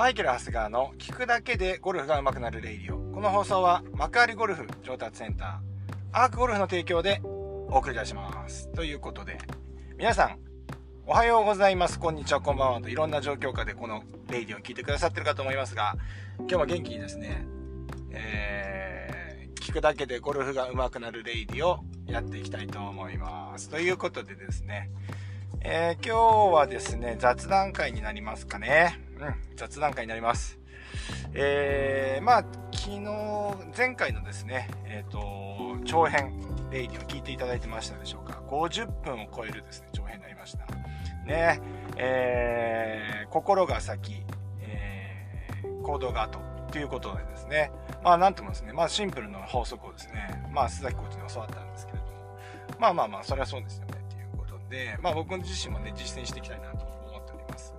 マイケル・ハスガーの聞くだけでゴルフが上手くなるレイディオ。この放送は幕張ゴルフ上達センター、アークゴルフの提供でお送りいたします。ということで、皆さん、おはようございます。こんにちは、こんばんは。といろんな状況下でこのレイディオを聞いてくださってるかと思いますが、今日も元気にですね、えー、聞くだけでゴルフが上手くなるレイディオやっていきたいと思います。ということでですね、えー、今日はですね、雑談会になりますかね。うん、雑談会になります。えー、まあ、昨日、前回のですね、えっ、ー、と、長編、レイディを聞いていただいてましたでしょうか。50分を超えるですね、長編になりました。ね、えー、心が先、えー、行動が後ということでですね、まあ、なんともですね、まあ、シンプルな法則をですね、まあ、須崎コーチに教わったんですけれども、まあまあまあ、それはそうですよ、で、まあ、僕自身もね、実践していきたいなと思っております。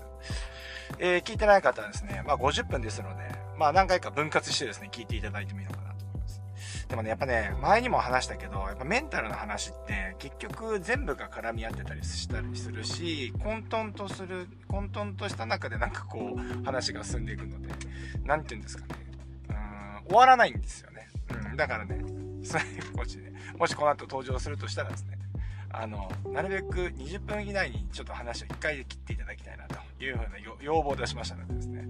えー、聞いてない方はですね、まあ、50分ですので、まあ、何回か分割してですね、聞いていただいてもいいのかなと思います。でもね、やっぱね、前にも話したけど、やっぱメンタルの話って、結局全部が絡み合ってたりしたりするし、混沌とする、混沌とした中でなんかこう、話が進んでいくので、なんて言うんですかね、うん終わらないんですよね。うん、だからね、スナイプコーチで、もしこの後登場するとしたらですね、あの、なるべく20分以内にちょっと話を1回で切っていただきたいなというふうな要望を出しましたのでですね、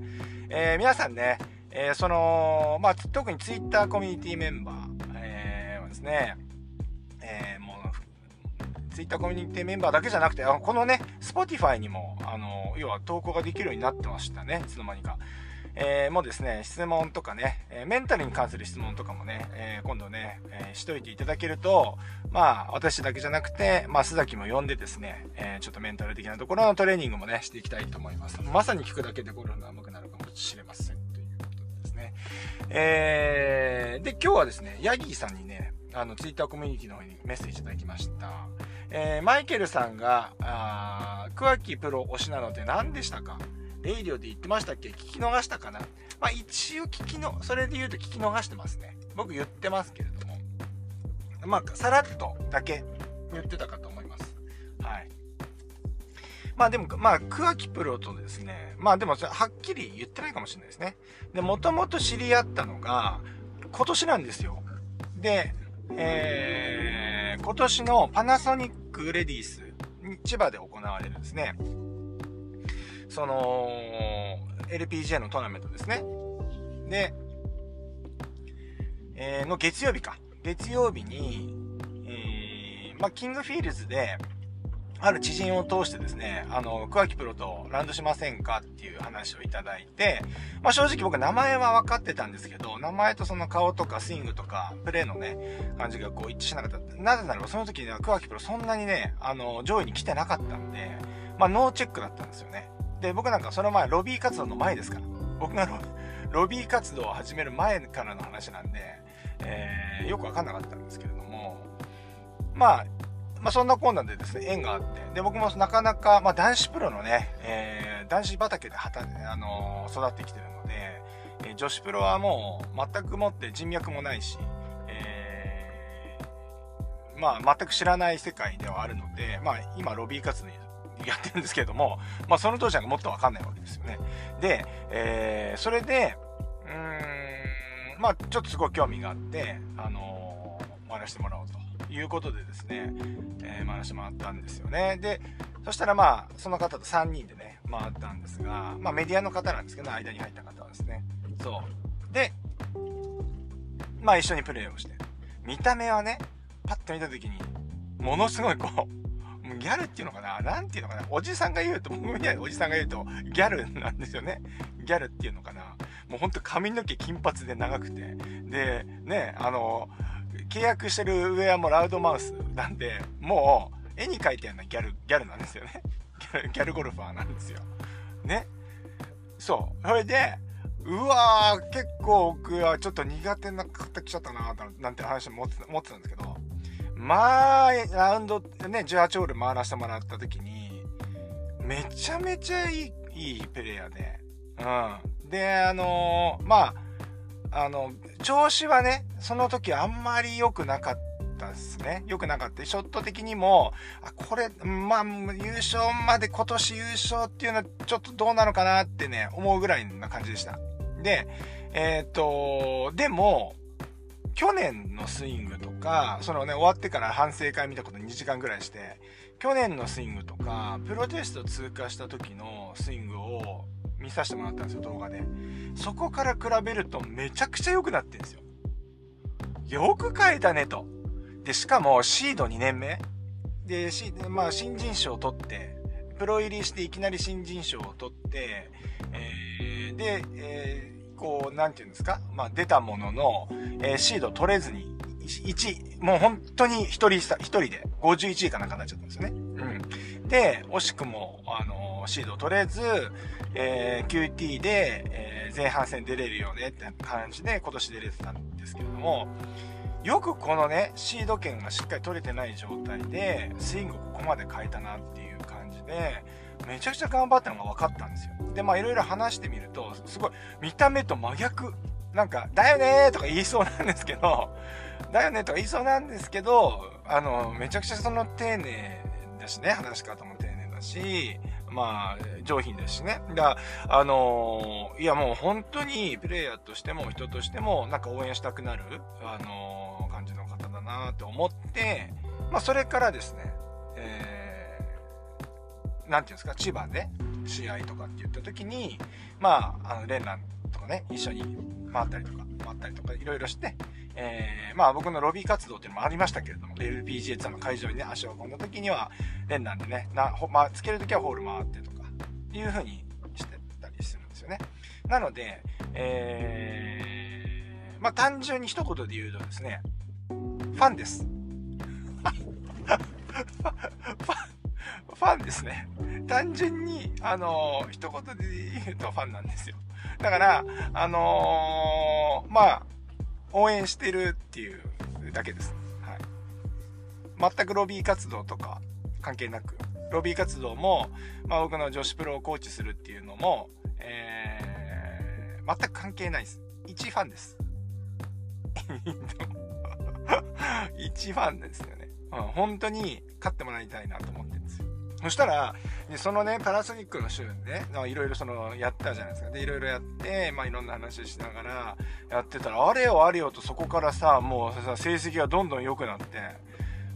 えー、皆さんね、えー、その、まあ、特に Twitter コミュニティメンバー、えー、はですね、Twitter コミュニティメンバーだけじゃなくて、このね、Spotify にも、あの、要は投稿ができるようになってましたね、いつの間にか。えー、もうですね、質問とかね、えメンタルに関する質問とかもね、えー、今度ね、えー、しといていただけると、まあ、私だけじゃなくて、まあ、須崎も呼んでですね、えちょっとメンタル的なところのトレーニングもね、していきたいと思います。まさに聞くだけでゴルフが上手くなるかもしれません。ということですね。えー、で、今日はですね、ヤギーさんにね、あの、ツイッターコミュニティの方にメッセージいただきました。えー、マイケルさんが、あ桑木プロ推しなので何でしたか？レイディオで言ってましたっけ？聞き逃したかな？まあ一応聞きの、それで言うと聞き逃してますね。僕言ってますけれども。まあ、さらっとだけ言ってたかと思います。はい。まあでも、まあ、桑木プロとですね、まあでも、はっきり言ってないかもしれないですね。で、もともと知り合ったのが、今年なんですよ。で、えー、今年のパナソニックレディースに、千葉で行われるですね、その、LPGA のトーナメントですね。で、えー、の月曜日か。月曜日に、えー、まあ、キングフィールズで、ある知人を通してですね、あの、桑木プロとラウンドしませんかっていう話をいただいて、まあ正直僕名前は分かってたんですけど、名前とその顔とかスイングとか、プレーのね、感じがこう一致しなかった。なぜならばその時には桑木プロそんなにね、あの、上位に来てなかったんで、まあノーチェックだったんですよね。で、僕なんかその前、ロビー活動の前ですから。僕がロ ビー活動を始める前からの話なんで、えー、よくわかんなかったんですけれども、まあ、まあ、そんなコーナーでですね、縁があって、で、僕もなかなか、まあ、男子プロのね、えー、男子畑ではた、あのー、育ってきてるので、えー、女子プロはもう、全くもって人脈もないし、えー、まあ、全く知らない世界ではあるので、まあ、今、ロビー活動やってるんですけれども、まあ、その当時はもっとわかんないわけですよね。で、えー、それで、うーん、まあ、ちょっとすごい興味があって、あのー、学してもらおうということでですね、えー、学してもらったんですよね。で、そしたらまあ、その方と3人でね、回ったんですが、まあ、メディアの方なんですけど、間に入った方はですね。そう。で、まあ、一緒にプレイをして。見た目はね、パッと見た時に、ものすごいこう、ギャルっていうのかな？なんていうのかな？おじさんが言うと、僕みたいなおじさんが言うと、ギャルなんですよね。ギャルっていうのかな？もうほんと髪の毛金髪で長くて。で、ね、あの、契約してるウェアもラウドマウスなんで、もう、絵に描いたようなギャル、ギャルなんですよね。ギャルギャルゴルファーなんですよ。ね。そう。それで、うわー、結構僕はちょっと苦手な方来ちゃったななんて話も持ってたんですけど、まあ、ラウンドね、18ホール回らせてもらった時に、めちゃめちゃいい、いいプレイヤーで。うん。で、あのー、まあ、あの、調子はね、その時あんまり良くなかったですね。良くなかった。ショット的にも、あ、これ、まあ、優勝まで今年優勝っていうのはちょっとどうなのかなってね、思うぐらいな感じでした。で、えっ、と、でも、去年のスイングとか、そのね、終わってから反省会見たこと2時間ぐらいして、去年のスイングとか、プロテスト通過した時のスイングを見させてもらったんですよ、動画で。そこから比べるとめちゃくちゃ良くなってんですよ。よく書いたねと。で、しかもシード2年目で、しまあ、新人賞を取って、プロ入りしていきなり新人賞を取って、えー、で、えー、こう、なんていうんですか？まあ、出たものの、えー、シード取れずに、1、もう本当に1人、1人で51位かなんかになっちゃったんですよね。で、惜しくも、あのシード取れず、えー、QT で、えー、前半戦出れるよねって感じで今年出れてたんですけれども、よくこのね、シード権がしっかり取れてない状態で、スイングをここまで変えたなっていう感じで、めちゃくちゃ頑張ったのが分かったんですよ。で、まあいろいろ話してみると、すごい、見た目と真逆。なんか、だよねとか言いそうなんですけど、だよねとか言いそうなんですけど、あの、めちゃくちゃその丁寧だしね、話し方も丁寧だし、まあ、上品ですしね。だあのー、いやもう本当にプレイヤーとしても人としてもなんか応援したくなる、あのー、感じの方だなと思って、まあそれからですね、えー、なんていうんですか、千葉で試合とかって言った時に、まあ、あの、連弾とかね、一緒に回ったりとか、回ったりとか、いろいろして、えー、まあ僕のロビー活動っていうのもありましたけれども、LPGA ツアーの会場にね、足を運んだ時には、連弾でね、なほまあ、つける時はホール回ってとか、いう風にしてたりするんですよね。なので、えー、まあ単純に一言で言うとですね、ファンです。ファンですね。単純に、あのー、一言で言うとファンなんですよ。だから、あのー、まあ、応援してるっていうだけです。はい。全くロビー活動とか関係なく、ロビー活動も、まあ僕の女子プロをコーチするっていうのも、えー、全く関係ないです。一ファンです。一ファンですよね。うん、本当に勝ってもらいたいなと思ってるんですよ。そしたら、そのね、パナソニックの週ね、いろいろその、やったじゃないですか。で、いろいろやって、まあいろんな話しながら、やってたら、あれよあれよとそこからさ、もうさ、成績がどんどん良くなって、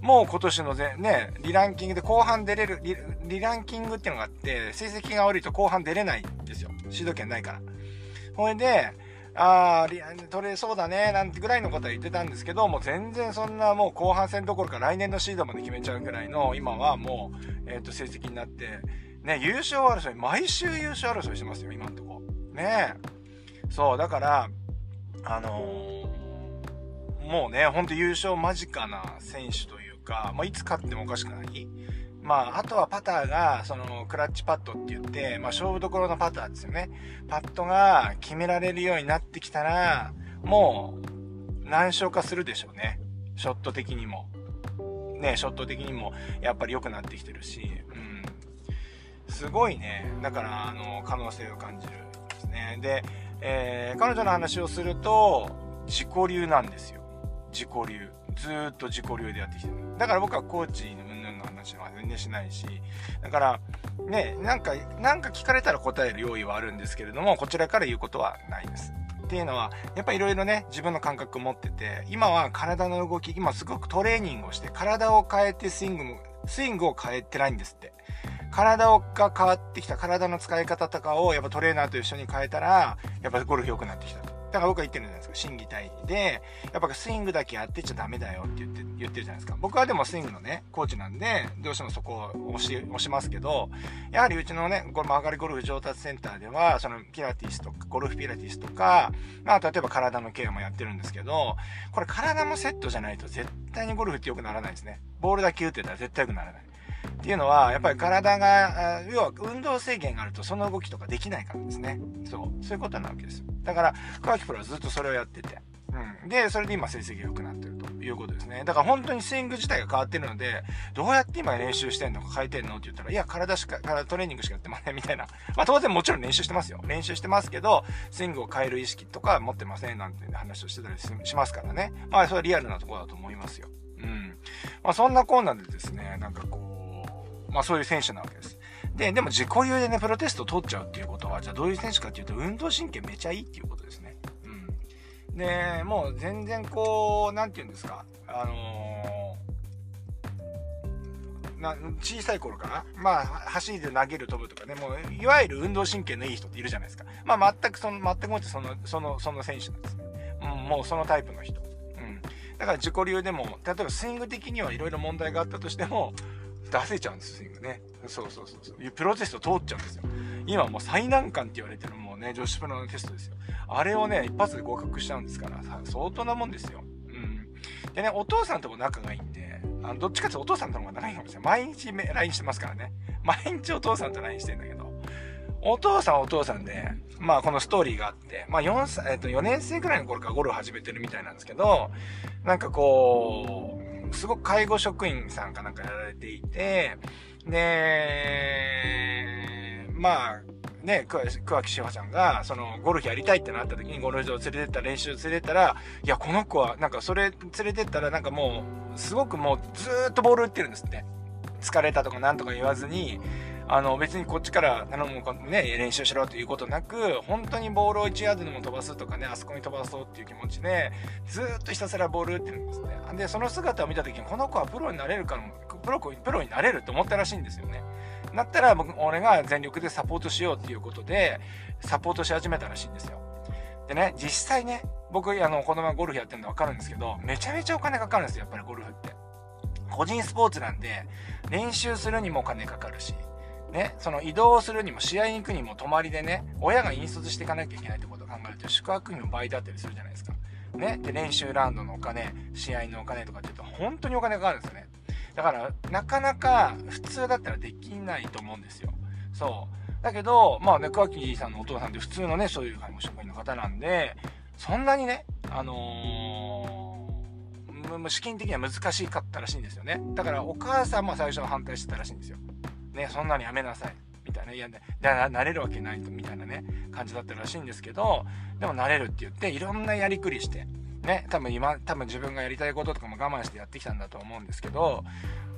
もう今年のぜね、リランキングで後半出れるリ、リランキングっていうのがあって、成績が悪いと後半出れないんですよ。シード権ないから。ほいで、ああ、取れそうだね、なんてぐらいのことは言ってたんですけど、もう全然そんなもう後半戦どころか来年のシードまで決めちゃうぐらいの、今はもう、えっ、ー、と、成績になって、ね、優勝争い、毎週優勝争いしてますよ、今んとこ。ねそう、だから、あのー、もうね、ほんと優勝間近な選手というか、まあ、いつ勝ってもおかしくない。まあ、あとはパターが、その、クラッチパッドって言って、まあ、勝負どころのパターですよね。パッドが決められるようになってきたら、もう、難消化するでしょうね。ショット的にも。ね、ショット的にも、やっぱり良くなってきてるし、うん。すごいね、だから、あの、可能性を感じるんですね。で、えー、彼女の話をすると、自己流なんですよ。自己流。ずっと自己流でやってきてる。だから僕はコーチの云々の話は全然しないし、だから、ね、なんか、なんか聞かれたら答える用意はあるんですけれども、こちらから言うことはないです。っていうのは、やっぱいろいろね、自分の感覚を持ってて、今は体の動き、今すごくトレーニングをして、体を変えてスイングも、スイングを変えてないんですって。体が変わってきた体の使い方とかをやっぱトレーナーと一緒に変えたら、やっぱゴルフ良くなってきたと。だから僕は言ってるじゃないですか、審議体で、やっぱスイングだけやってちゃダメだよって言って、言ってるじゃないですか。僕はでもスイングのね、コーチなんで、どうしてもそこを押し、押しますけど、やはりうちのね、これ曲がりゴルフ上達センターでは、そのピラティスとか、ゴルフピラティスとか、まあ例えば体のケアもやってるんですけど、これ体もセットじゃないと絶対にゴルフって良くならないですね。ボールだけ打ってたら絶対良くならない。っていうのは、やっぱり体が、要は運動制限があるとその動きとかできないからですね。そう。そういうことなわけです。だから、桑木プロはずっとそれをやってて。うん。で、それで今成績が良くなってるということですね。だから本当にスイング自体が変わってるので、どうやって今練習してんのか変えてんのって言ったら、いや、体しか、体トレーニングしかやってませんみたいな。まあ当然もちろん練習してますよ。練習してますけど、スイングを変える意識とか持ってませんなんて話をしてたりしますからね。まあそれはリアルなところだと思いますよ。うん。まあそんなコーナーでですね、なんかこう、まあそういう選手なわけです。で、でも自己流でね、プロテスト取っちゃうっていうことは、じゃあどういう選手かっていうと、運動神経めちゃいいっていうことですね。うん。で、もう全然こう、なんて言うんですか、あのー、な小さい頃から、まあ、走りで投げる、飛ぶとかね、もう、いわゆる運動神経のいい人っているじゃないですか。まあ、全くその、全くもってその、その、その選手なんですね。うん、もうそのタイプの人。うん。だから自己流でも、例えばスイング的にはいろいろ問題があったとしても、出せちゃうんです、スイングね。そうそうそうそう。プロテスト通っちゃうんですよ。今もう最難関って言われてるもうね、女子プロのテストですよ。あれをね、一発で合格しちゃうんですから、相当なもんですよ。うん。でね、お父さんとも仲がいいんで、あのどっちかっていうとお父さんとの方が長いかもしれない。毎日 LINE してますからね。毎日お父さんと LINE してんだけど、お父さんお父さんで、まあこのストーリーがあって、まあ4歳、えっと4年生くらいの頃からゴルフ始めてるみたいなんですけど、なんかこう、すごく介護職員さんかなんかやられていて、で、まあ、ね、桑木志保ちゃんが、その、ゴルフやりたいってなった時に、ゴルフ場連れてった、練習連れてったら、いや、この子は、なんかそれ連れてったら、なんかもう、すごくもう、ずーっとボール打ってるんですって。疲れたとかなんとか言わずに、あの、別にこっちから頼む、ね、練習しろということなく、本当にボールを1ヤードでも飛ばすとかね、あそこに飛ばそうっていう気持ちで、ずっとひたすらボール打ってるんですね。で、その姿を見た時に、この子はプロになれるかも、プロ、プロになれると思ったらしいんですよね。なったら、僕、俺が全力でサポートしようっていうことで、サポートし始めたらしいんですよ。でね、実際ね、僕、あの、このままゴルフやってるの分かるんですけど、めちゃめちゃお金かかるんですよ、やっぱりゴルフって。個人スポーツなんで、練習するにもお金かかるし、ね、その移動するにも試合に行くにも泊まりでね、親が引率していかなきゃいけないってことを考えると宿泊費も倍だったりするじゃないですか。ね、で、練習ラウンドのお金、試合のお金とかって言うと本当にお金かかるんですよね。だから、なかなか普通だったらできないと思うんですよ。そう。だけど、まあね、桑木さんのお父さんって普通のね、そういう介護職員の方なんで、そんなにね、あのー、資金的には難しかったらしいんですよね。だからお母さんも最初は反対してたらしいんですよ。ね、そんなにやめなさい。みたいな、いや、ね、なれるわけないと、みたいなね、感じだったらしいんですけど、でもなれるって言って、いろんなやりくりして、ね、多分今、多分自分がやりたいこととかも我慢してやってきたんだと思うんですけど、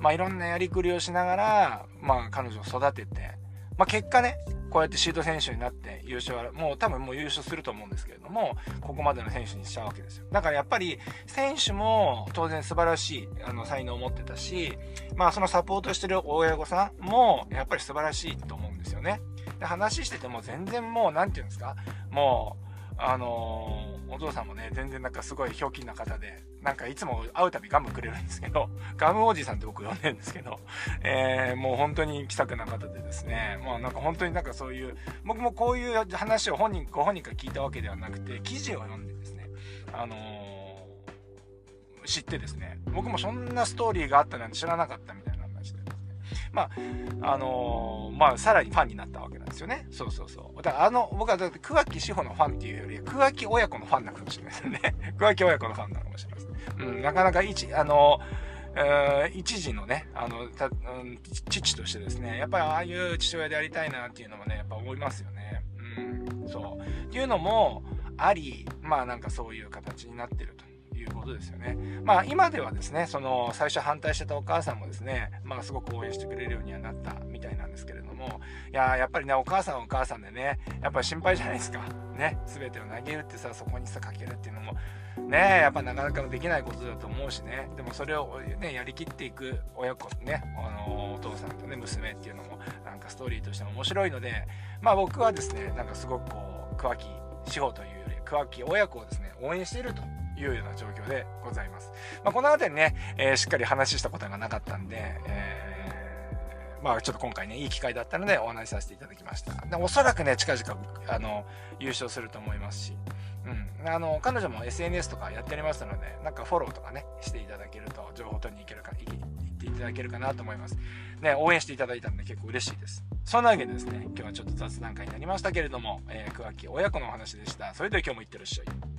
まあいろんなやりくりをしながら、まあ彼女を育てて、まあ結果ね、こうやってシード選手になって優勝は、もう多分もう優勝すると思うんですけれども、ここまでの選手にしちゃうわけですよ。だからやっぱり、選手も当然素晴らしい、あの、才能を持ってたし、まあそのサポートしてる親御さんも、やっぱり素晴らしいと思うんですよね。で、話してても全然もう、なんて言うんですか、もう、あのー、お父さんもね、全然なんかすごいひょうきんな方で、なんかいつも会うたびガムくれるんですけど、ガムおじさんって僕呼んでるんですけど、えー、もう本当に気さくな方でですね、もうなんか本当になんかそういう、僕もこういう話を本人、ご本人から聞いたわけではなくて、記事を読んでですね、あのー、知ってですね、僕もそんなストーリーがあったなんて知らなかったみたいな。まあ、あのー、まあ、さらにファンになったわけなんですよね。そうそうそう。だから、あの、僕はだって桑木志保のファンっていうより、桑木親子のファンなのかもしれないですね。桑木親子のファンなのかもしれないですね。うん、なかなか一、あのえー、一時のね、あの、た、うん、父としてですね、やっぱりああいう父親でありたいなっていうのもね、やっぱ思いますよね。うん、そう。っていうのもあり、まあなんかそういう形になってると。いうことですよね。まあ今ではですね、その最初反対してたお母さんもですね、まあすごく応援してくれるようにはなったみたいなんですけれども、いややっぱりね、お母さんはお母さんでね、やっぱり心配じゃないですか。ね、全てを投げるってさ、そこにさ、かけるっていうのも、ね、やっぱなかなかできないことだと思うしね、でもそれをね、やりきっていく親子ね、あのお父さんとね、娘っていうのも、なんかストーリーとして面白いので、まあ僕はですね、なんかすごくこう、桑木志保というより、桑木親子をですね、応援しているというような状況でございます。まあ、この辺りね、えー、しっかり話したことがなかったんで、えー、まあちょっと今回ね、いい機会だったのでお話しさせていただきました。でおそらくね、近々、あの、優勝すると思いますし、うん。あの、彼女も SNS とかやっておりますので、なんかフォローとかね、していただけると、情報取りに行けるか、行っていただけるかなと思います。ね、応援していただいたんで結構嬉しいです。そんなわけでですね、今日はちょっと雑談会になりましたけれども、えー、桑木親子のお話でした。それでは今日もいってらっしゃい。